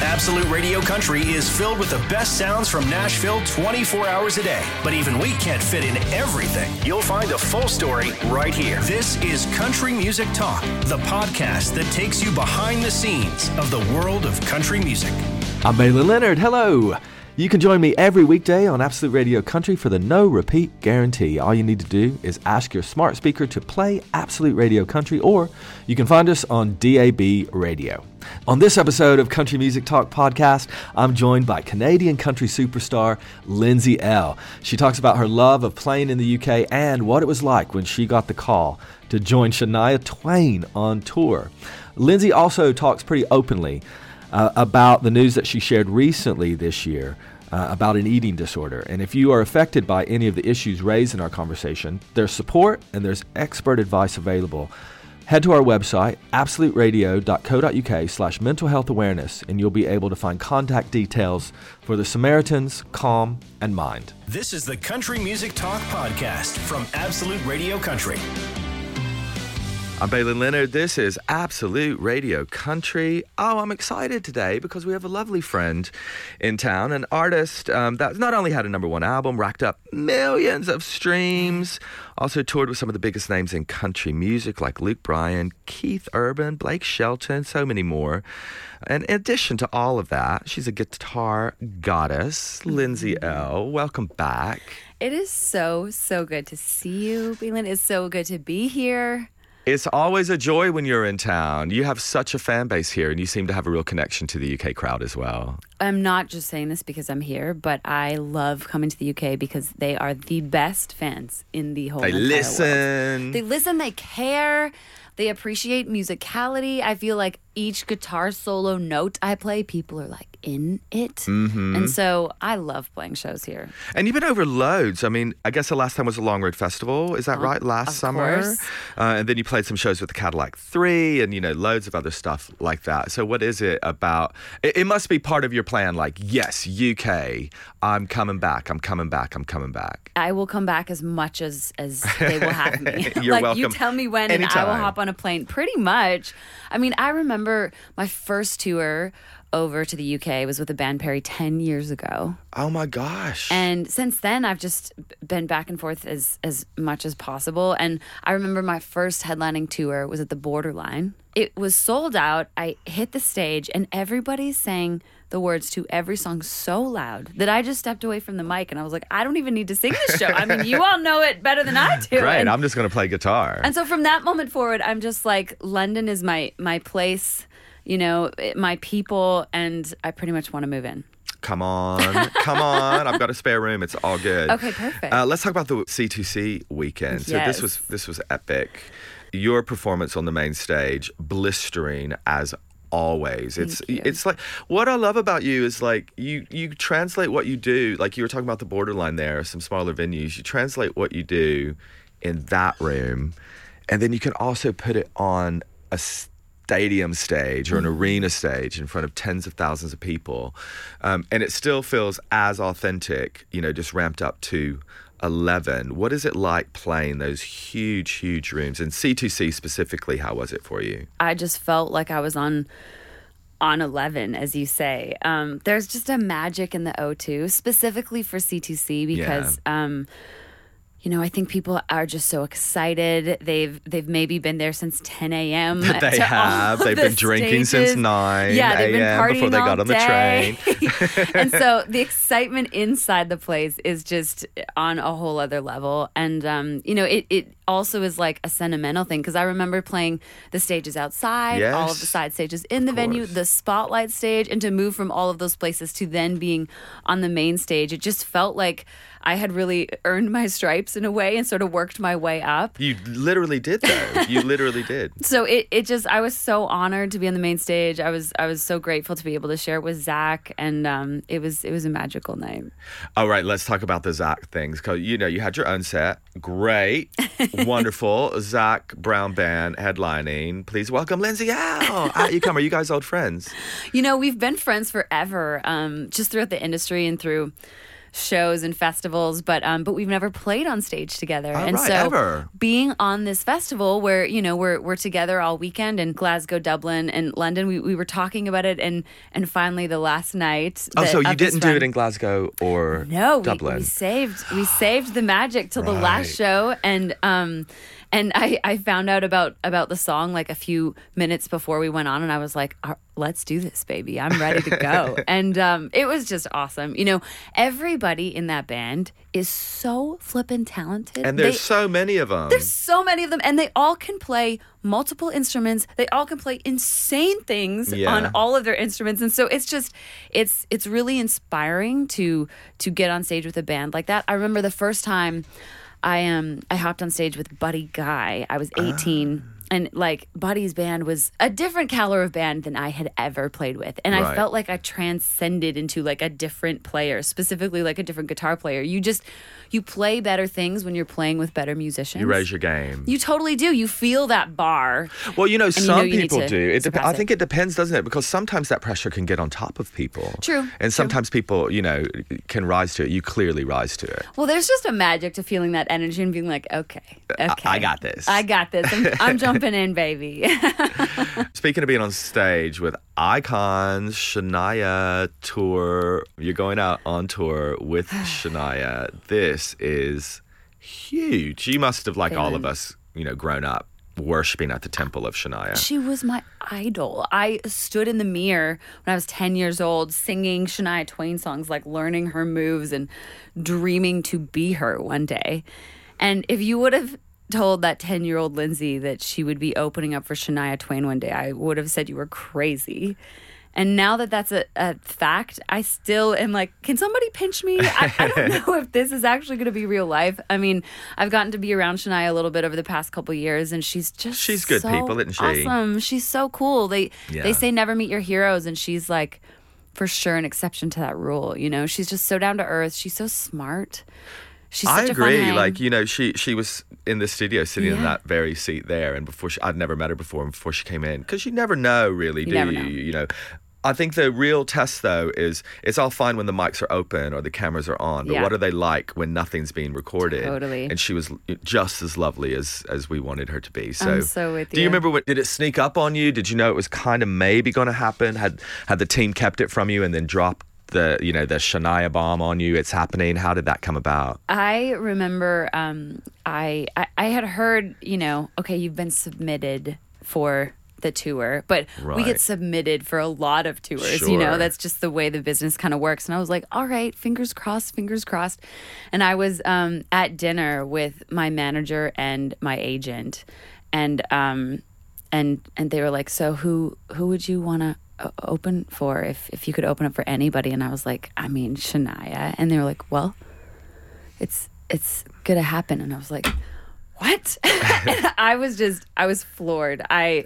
Absolute Radio Country is filled with the best sounds from Nashville 24 hours a day. But even we can't fit in everything. You'll find a full story right here. This is Country Music Talk, the podcast that takes you behind the scenes of the world of country music. I'm Baylen Leonard. Hello. You can join me every weekday on Absolute Radio Country for the no repeat guarantee. All you need to do is ask your smart speaker to play Absolute Radio Country, or you can find us on DAB Radio. On this episode of Country Music Talk podcast, I'm joined by Canadian country superstar Lindsay Ell. She talks about her love of playing in the UK and what it was like when she got the call to join Shania Twain on tour. Lindsay also talks pretty openly uh, about the news that she shared recently this year uh, about an eating disorder. And if you are affected by any of the issues raised in our conversation, there's support and there's expert advice available. Head to our website, absoluteradio.co.uk slash mental health awareness, and you'll be able to find contact details for the Samaritans, Calm, and Mind. This is the Country Music Talk podcast from Absolute Radio Country. I'm Baylen Leonard. This is Absolute Radio Country. Oh, I'm excited today because we have a lovely friend in town, an artist um, that not only had a number one album, racked up millions of streams, also toured with some of the biggest names in country music like Luke Bryan, Keith Urban, Blake Shelton, so many more. And in addition to all of that, she's a guitar goddess, Lindsay Mm-hmm. Welcome back. It is so, so good to see you, Baylen. It's so good to be here. It's always a joy when you're in town. You have such a fan base here, and you seem to have a real connection to the UK crowd as well. I'm not just saying this because I'm here, but I love coming to the UK because they are the best fans in the whole They entire world. listen. They listen, they care, they appreciate musicality. I feel like each guitar solo note I play, people are like in it. Mm-hmm. And so I love playing shows here. And you've been over loads. I mean, I guess the last time was the Long Road Festival. Is that right? Last of summer. Uh, and then you played some shows with the Cadillac Three, and you know, loads of other stuff like that. So, what is it about? It, it must be part of your plan. Like, yes, UK, I'm coming back. I'm coming back. I'm coming back. I will come back as much as as they will have me. You're like you tell me when, and I will hop on a plane. Pretty much. I mean, I remember my first tour over to the UK was with the band Perry ten years ago, Oh my gosh. and since then I've just been back and forth as as much as possible. And I remember my first headlining tour was at the Borderline. It was sold out. I hit the stage, and everybody sang the words to every song so loud that I just stepped away from the mic and I was like, I don't even need to sing this show. I mean, you all know it better than I do. Great. And, I'm just going to play guitar. and so from that moment forward, I'm just like, London is my my place, you know, my people, and I pretty much want to move in. Come on, come on! I've got a spare room. It's all good. Okay, perfect. Uh, let's talk about the C2C weekend. So this was this was epic. Your performance on the main stage, blistering as always. It's you. it's like what I love about you is like you you translate what you do. Like you were talking about the borderline there, some smaller venues. You translate what you do in that room, and then you can also put it on a stadium stage or an arena stage in front of tens of thousands of people, um, and it still feels as authentic. You know, just ramped up to. 11 what is it like playing those huge huge rooms and c2c specifically how was it for you I just felt like I was on on 11 as you say um, there's just a magic in the o2 specifically for c2c because um, you know i think people are just so excited they've they've maybe been there since 10 a.m They have. They've the been drinking since 9 yeah they've been a.m. partying before they all got on the day. train. and so the excitement inside the place is just on a whole other level and um, you know it, it also is like a sentimental thing because i remember playing the stages outside all of the side stages in the venue the spotlight stage and to move from all of those places to then being on the main stage it just felt like i had really earned my stripes in a way and sort of worked my way up You literally did though. You literally did. so it, it just I was so honored to be on the main stage. I was I was so grateful to be able to share it with Zach, and um, it was it was a magical night. All right, let's talk about the Zach things. Cause you know you had your own set, great, wonderful. Zac Brown Band headlining. Please welcome Lindsay Ell. You come. Are you guys old friends? You know, we've been friends forever, um, just throughout the industry and through shows and festivals, but um, but we've never played on stage together. Oh, and right, so ever. being on this festival where you know we're we're together all weekend in Glasgow, Dublin, and London, we, we were talking about it, and and finally the last night. Oh, so you didn't do it in Glasgow or no, Dublin? we saved we saved the magic till the last show, and um, and I I found out about about the song like a few minutes before we went on, and I was like, "Uh, let's do this, baby, I'm ready to go, and um, it was just awesome. You know, everybody in that band is so flippin' talented, and there's They- so many of them. there's so many of them, and they all can play multiple instruments. They all can play insane things Yeah. on all of their instruments, and so it's just it's it's really inspiring to to get on stage with a band like that. I remember the first time I um I hopped on stage with Buddy Guy. I was 18. Ah. And like Buddy's band was a different caliber of band than I had ever played with, and I felt like I transcended into like a different player, specifically like a different guitar player. You just you play better things when you're playing with better musicians. you raise your game. You totally do. You feel that bar. Well, you know, you some know you people do. It I think it depends, doesn't it? Because sometimes that pressure can get on top of people. True, And true. sometimes people, you know, can rise to it. You clearly rise to it. Well, there's just a magic to feeling that energy and being like, okay, okay, I got this. I got this. I'm, I'm jumping in, baby. Speaking of being on stage with icons, Shania tour, you're going out on tour with Shania. This is huge. You must have, like all of us, you know, grown up worshiping at the temple of Shania. she was my idol. I stood in the mirror when I was 10 years old, singing Shania Twain songs, like learning her moves and dreaming to be her one day. And if you would have told that 10 year old Lindsay that she would be opening up for Shania Twain one day, I would have said you were crazy. And now that that's a, a fact, I still am like, can somebody pinch me? I, I don't know if this is actually going to be real life. I mean, I've gotten to be around Shania a little bit over the past couple years, and she's just She's good so people, isn't she? Awesome. She's so cool. They Yeah. they say never meet your heroes, and she's like, for sure, an exception to that rule. You know, she's just so down to earth. She's so smart. She's I such a fun agree. Like you know, she she was in the studio sitting in that very seat there, and before she, I'd never met her before, and before she came in, because you never know, really, do never you? know. You know. I think the real test, though, is it's all fine when the mics are open or the cameras are on, but Yeah. what are they like when nothing's being recorded? Totally. And she was just as lovely as as we wanted her to be. So, I'm so with do you you. remember what? Did it sneak up on you? Did you know it was kind of maybe going to happen? Had had the team kept it from you and then dropped the you know the Shania bomb on you? It's happening. How did that come about? I remember um, I, I I had heard, you know, okay, you've been submitted for the tour, but we get submitted for a lot of tours. You know, that's just the way the business kind of works. And I was like, all right, fingers crossed, fingers crossed. And I was um, at dinner with my manager and my agent, and um, and and they were like, so who who would you want to open for if if you could open up for anybody? And I was like, I mean, Shania. And they were like, well it's it's gonna happen and i was like what i was just i was floored i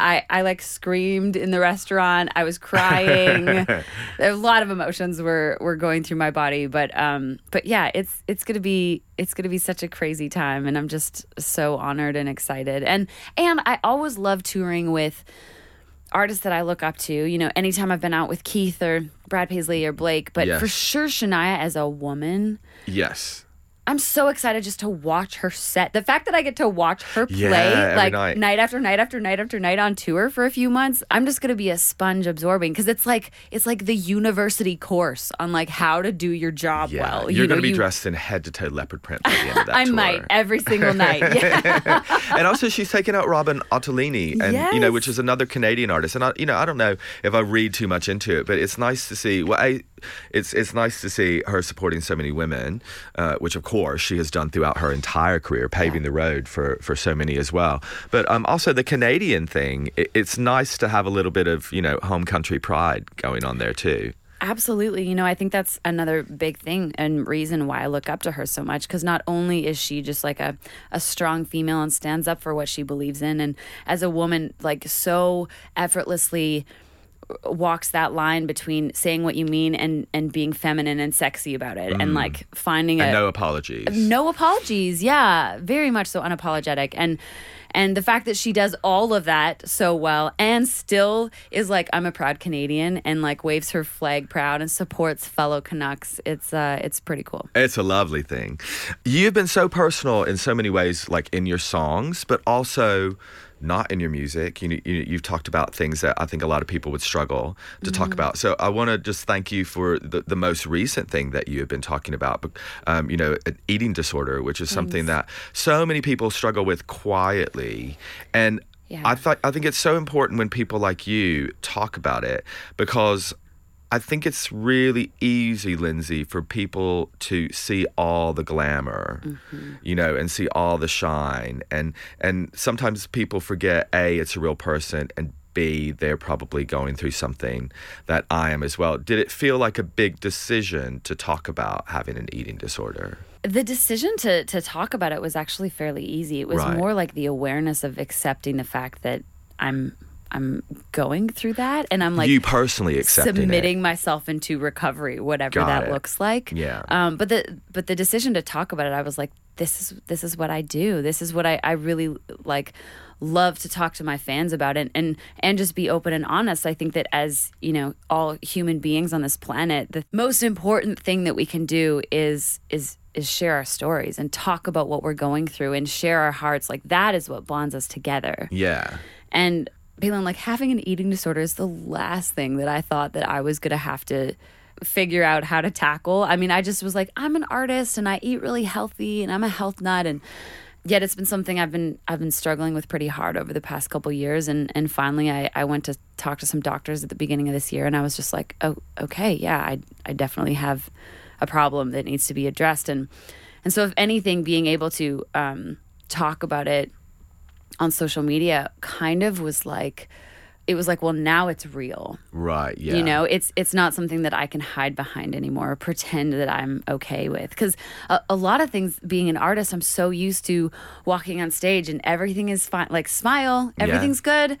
I, I like screamed in the restaurant. I was crying. a lot of emotions were, were going through my body, but um, but yeah, it's it's gonna be it's gonna be such a crazy time, and I'm just so honored and excited. And and I always love touring with artists that I look up to. You know, anytime I've been out with Keith or Brad Paisley or Blake, but Yes. for sure Shania as a woman, Yes. I'm so excited just to watch her set. The fact that I get to watch her play Yeah, like night. after night after night after night on tour for a few months, I'm just gonna be a sponge absorbing because it's like it's like the university course on like how to do your job Yeah. well. You're you know, going to be you- dressed in head to toe leopard print by the end of that I tour. might every single night. Yeah. and also she's taken out Robyn Ottolini, and you know, which is another Canadian artist. And I, you know, I don't know if I read too much into it, but it's nice to see. Well, I, it's it's nice to see her supporting so many women, uh, which of course she has done throughout her entire career, paving the road for for so many as well. But um, also the Canadian thing, it, it's nice to have a little bit of you know home country pride going on there too. Absolutely. You know, I think that's another big thing and reason why I look up to her so much because not only is she just like a, a strong female and stands up for what she believes in, and as a woman, like so effortlessly walks that line between saying what you mean and and being feminine and sexy about it and like finding And a no apologies. no apologies. Yeah very much so unapologetic. And and the fact that she does all of that so well and still is like i'm a proud canadian and like waves her flag proud and supports fellow canucks. It's uh it's pretty cool. It's a lovely thing. You've been so personal in so many ways, like in your songs, but also not in your music. You, you you've talked about things that I think a lot of people would struggle to talk about. So I want to just thank you for the, the most recent thing that you have been talking about. but, Um, you know, an eating disorder, which is something that so many people struggle with quietly, and Yeah. I thought I think it's so important when people like you talk about it because I think it's really easy, Lindsay, for people to see all the glamour, mm-hmm. you know, and see all the shine, and and sometimes people forget a it's a real person, and b they're probably going through something that I am as well. Did it feel like a big decision to talk about having an eating disorder? the decision to to talk about it was actually fairly easy. It was Right. more like the awareness of accepting the fact that I'm I'm going through that and I'm like you personally accepting submitting it. myself into recovery, whatever Got that it. looks like. Yeah. Um, but the but the decision to talk about it, I was like, this is this is what I do. This is what I, I really like love to talk to my fans about it and and just be open and honest. I think that as, you know, all human beings on this planet, the most important thing that we can do is is is share our stories and talk about what we're going through and share our hearts. Like that is what bonds us together. Yeah. And Baylen, like having an eating disorder is the last thing that I thought that I was gonna have to figure out how to tackle. I mean, I just was like, I'm an artist and I eat really healthy and I'm a health nut and yet it's been something I've been I've been struggling with pretty hard over the past couple years and and finally I, I went to talk to some doctors at the beginning of this year and I was just like, Oh, okay, yeah, I I definitely have a problem that needs to be addressed and and so if anything, being able to um, talk about it on social media kind of was like it was like well now it's real Right. Yeah. you know it's it's not something that i can hide behind anymore or pretend that i'm okay with because a, a lot of things being an artist i'm so used to walking on stage and everything is fine like smile everything's good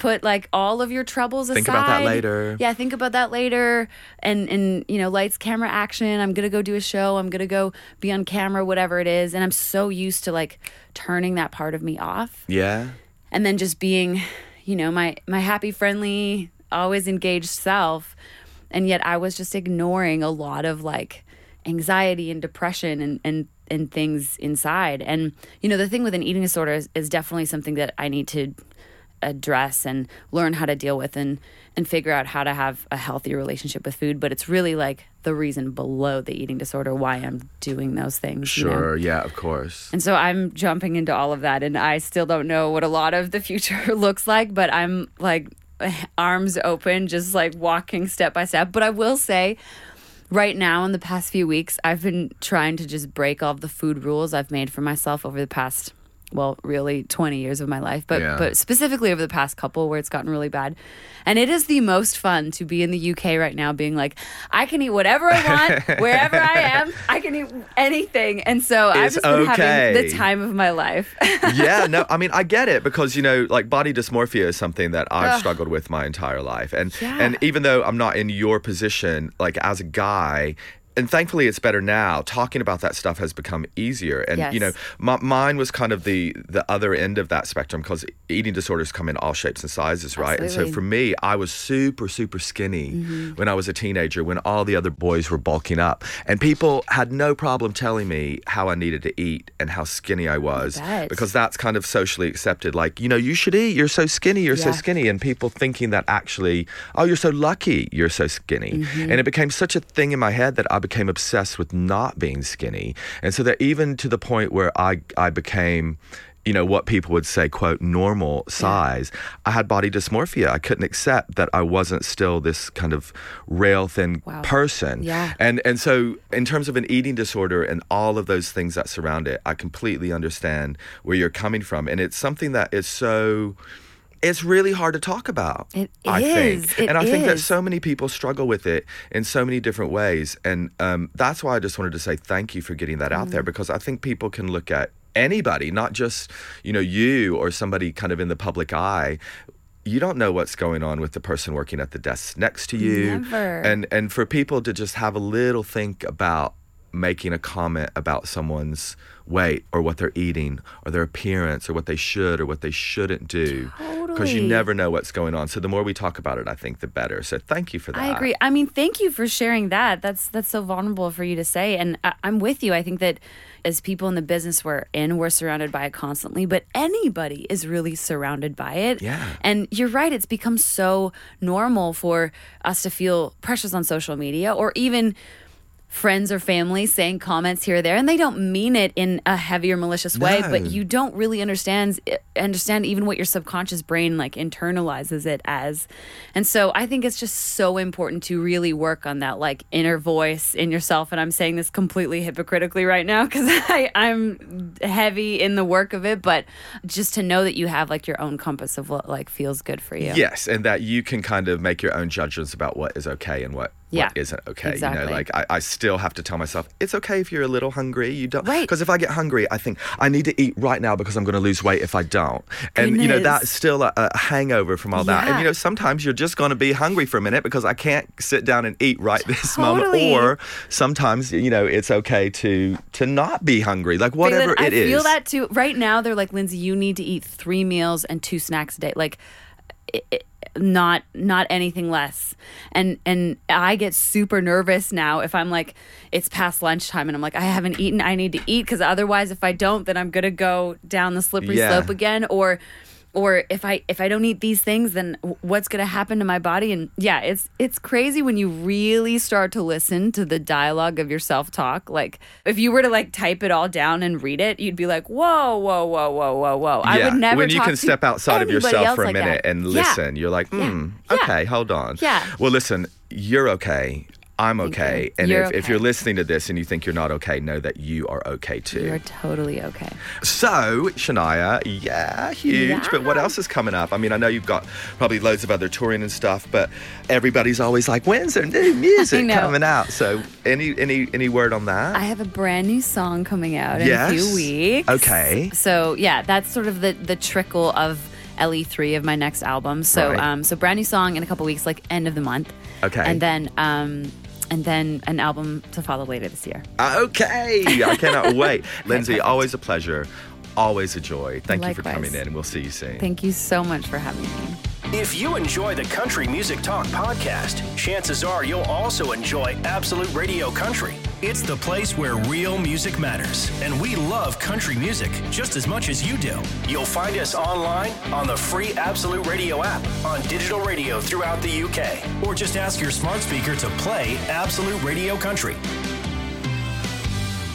put like all of your troubles aside Think about that later. yeah think about that later. And and you know lights camera action. I'm gonna go do a show. I'm gonna go be on camera whatever it is. And i'm so used to like turning that part of me off. Yeah. and then just being you know my my happy friendly always engaged self. And yet i was just ignoring a lot of like anxiety and depression and and and things inside. And you know the thing with an eating disorder is, is definitely something that i need to address and learn how to deal with and and figure out how to have a healthy relationship with food but it's really like the reason below the eating disorder why i'm doing those things you know? Sure. Yeah. Of course. And so I'm jumping into all of that, and I still don't know what a lot of the future looks like, but I'm like arms open, just like walking step by step. But I will say, right now, in the past few weeks, I've been trying to just break all of the food rules I've made for myself over the past. Well, really, 20 years of my life, but Yeah. but specifically over the past couple where it's gotten really bad. And it is the most fun to be in the UK right now, being like, I can eat whatever I want, wherever I am. I can eat anything. And so I've It's just been having the time of my life. yeah, no, I mean, I get it because you know, like body dysmorphia is something that I've struggled with my entire life, and Yeah. and even though I'm not in your position, like as a guy. And thankfully, it's better now. Talking about that stuff has become easier, and you know, my, mine was kind of the the other end of that spectrum because eating disorders come in all shapes and sizes, right? And so for me, I was super super skinny when I was a teenager, when all the other boys were bulking up, and people had no problem telling me how I needed to eat and how skinny I was bet. because that's kind of socially accepted. Like, you know, you should eat. You're so skinny. You're so skinny. And people thinking that actually, oh, you're so lucky. You're so skinny. Mm-hmm. And it became such a thing in my head that I became obsessed with not being skinny. And so that even to the point where I, I became, you know, what people would say, quote, normal size, I had body dysmorphia. I couldn't accept that I wasn't still this kind of rail thin Wow. person. Yeah. And and so in terms of an eating disorder and all of those things that surround it, I completely understand where you're coming from. And it's something that is so it's really hard to talk about. It I is. think. It and I think that so many people struggle with it in so many different ways. And um, that's why I just wanted to say thank you for getting that out Mm. there because I think people can look at anybody, not just, you know, you or somebody kind of in the public eye you don't know what's going on with the person working at the desk next to you. Never. And and for people to just have a little think about making a comment about someone's weight or what they're eating or their appearance or what they should or what they shouldn't do because you never know what's going on so the more we talk about it i think the better so thank you for that I agree. I mean, thank you for sharing that. That's that's so vulnerable for you to say, and I, I'm with you. I think that as people in the business we're in, we're surrounded by it constantly. But anybody is really surrounded by it. Yeah. And you're right. It's become so normal for us to feel pressures on social media, or even friends or family saying comments here or there and they don't mean it in a heavy or malicious way No. but you don't really understand eh, understand even what your subconscious brain like internalizes it as and so i think it's just so important to really work on that like inner voice in yourself and i'm saying this completely hypocritically right now because i'm heavy in the work of it but just to know that you have like your own compass of what like feels good for you yes and that you can kind of make your own judgments about what is okay and what Yeah, what isn't okay you exactly. know like I, I still have to tell myself it's okay if you're a little hungry you don't Right. because if i get hungry i think i need to eat right now because i'm going to lose weight if i don't and you know that's still a, a hangover from all that and you know sometimes you're just going to be hungry for a minute because i can't sit down and eat right this moment or sometimes you know it's okay to to not be hungry like whatever Phelan, it is. I feel that too. Right now, they're like, Lindsay, you need to eat three meals and two snacks a day. Like, i i not not anything less. And and I get super nervous now if I'm like, it's past lunchtime and I'm like, I haven't eaten. I need to eat because otherwise, if I don't, then I'm gonna go down the slippery Yeah. slope again. Or or if I if I don't eat these things, then what's gonna happen to my body? And yeah, it's it's crazy when you really start to listen to the dialogue of your self talk. Like if you were to like type it all down and read it, you'd be like, whoa, whoa, whoa, whoa, whoa, whoa. I would never. When you can to step outside of yourself for a like minute that. and Yeah. listen you're like hmm Yeah. okay hold on Yeah. well listen you're okay i'm okay and if, if you're listening to this and you think you're not okay know that you are okay too You're totally okay. so shania yeah huge but what else is coming up i mean i know you've got probably loads of other touring and stuff but everybody's always like when's there new music coming out so any any any word on that I have a brand new song coming out in a few weeks. Okay. So yeah, that's sort of the the trickle of LE3 of my next album. So Right. um so brand new song in a couple weeks, like end of the month. Okay. And then um and then an album to follow later this year. Okay, I cannot wait. Lindsay, perfect. always a pleasure, always a joy. Thank you for coming in, and we'll see you soon. Thank you so much for having me. If you enjoy the Country Music Talk podcast, chances are you'll also enjoy Absolute Radio Country. It's the place where real music matters, and we love country music just as much as you do. You'll find us online on the free Absolute Radio app, on digital radio throughout the UK, or just ask your smart speaker to play Absolute Radio Country.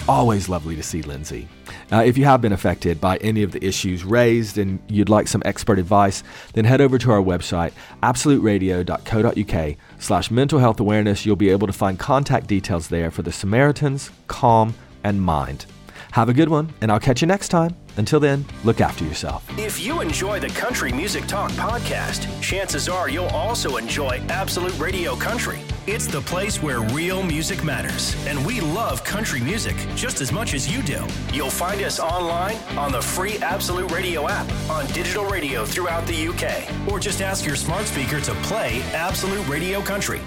Always lovely to see Lindsay. If you have been affected by any of the issues raised and you'd like some expert advice, then head over to our website, absoluteradio.co.uk slash mental health awareness. You'll be able to find contact details there for the Samaritans, Calm, and Mind. Have a good one, and I'll catch you next time. Until then, look after yourself. If you enjoy the Country Music Talk podcast, chances are you'll also enjoy Absolute Radio Country. It's the place where real music matters, and we love country music just as much as you do. You'll find us online on the free Absolute Radio app, on digital radio throughout the UK, or just ask your smart speaker to play Absolute Radio Country.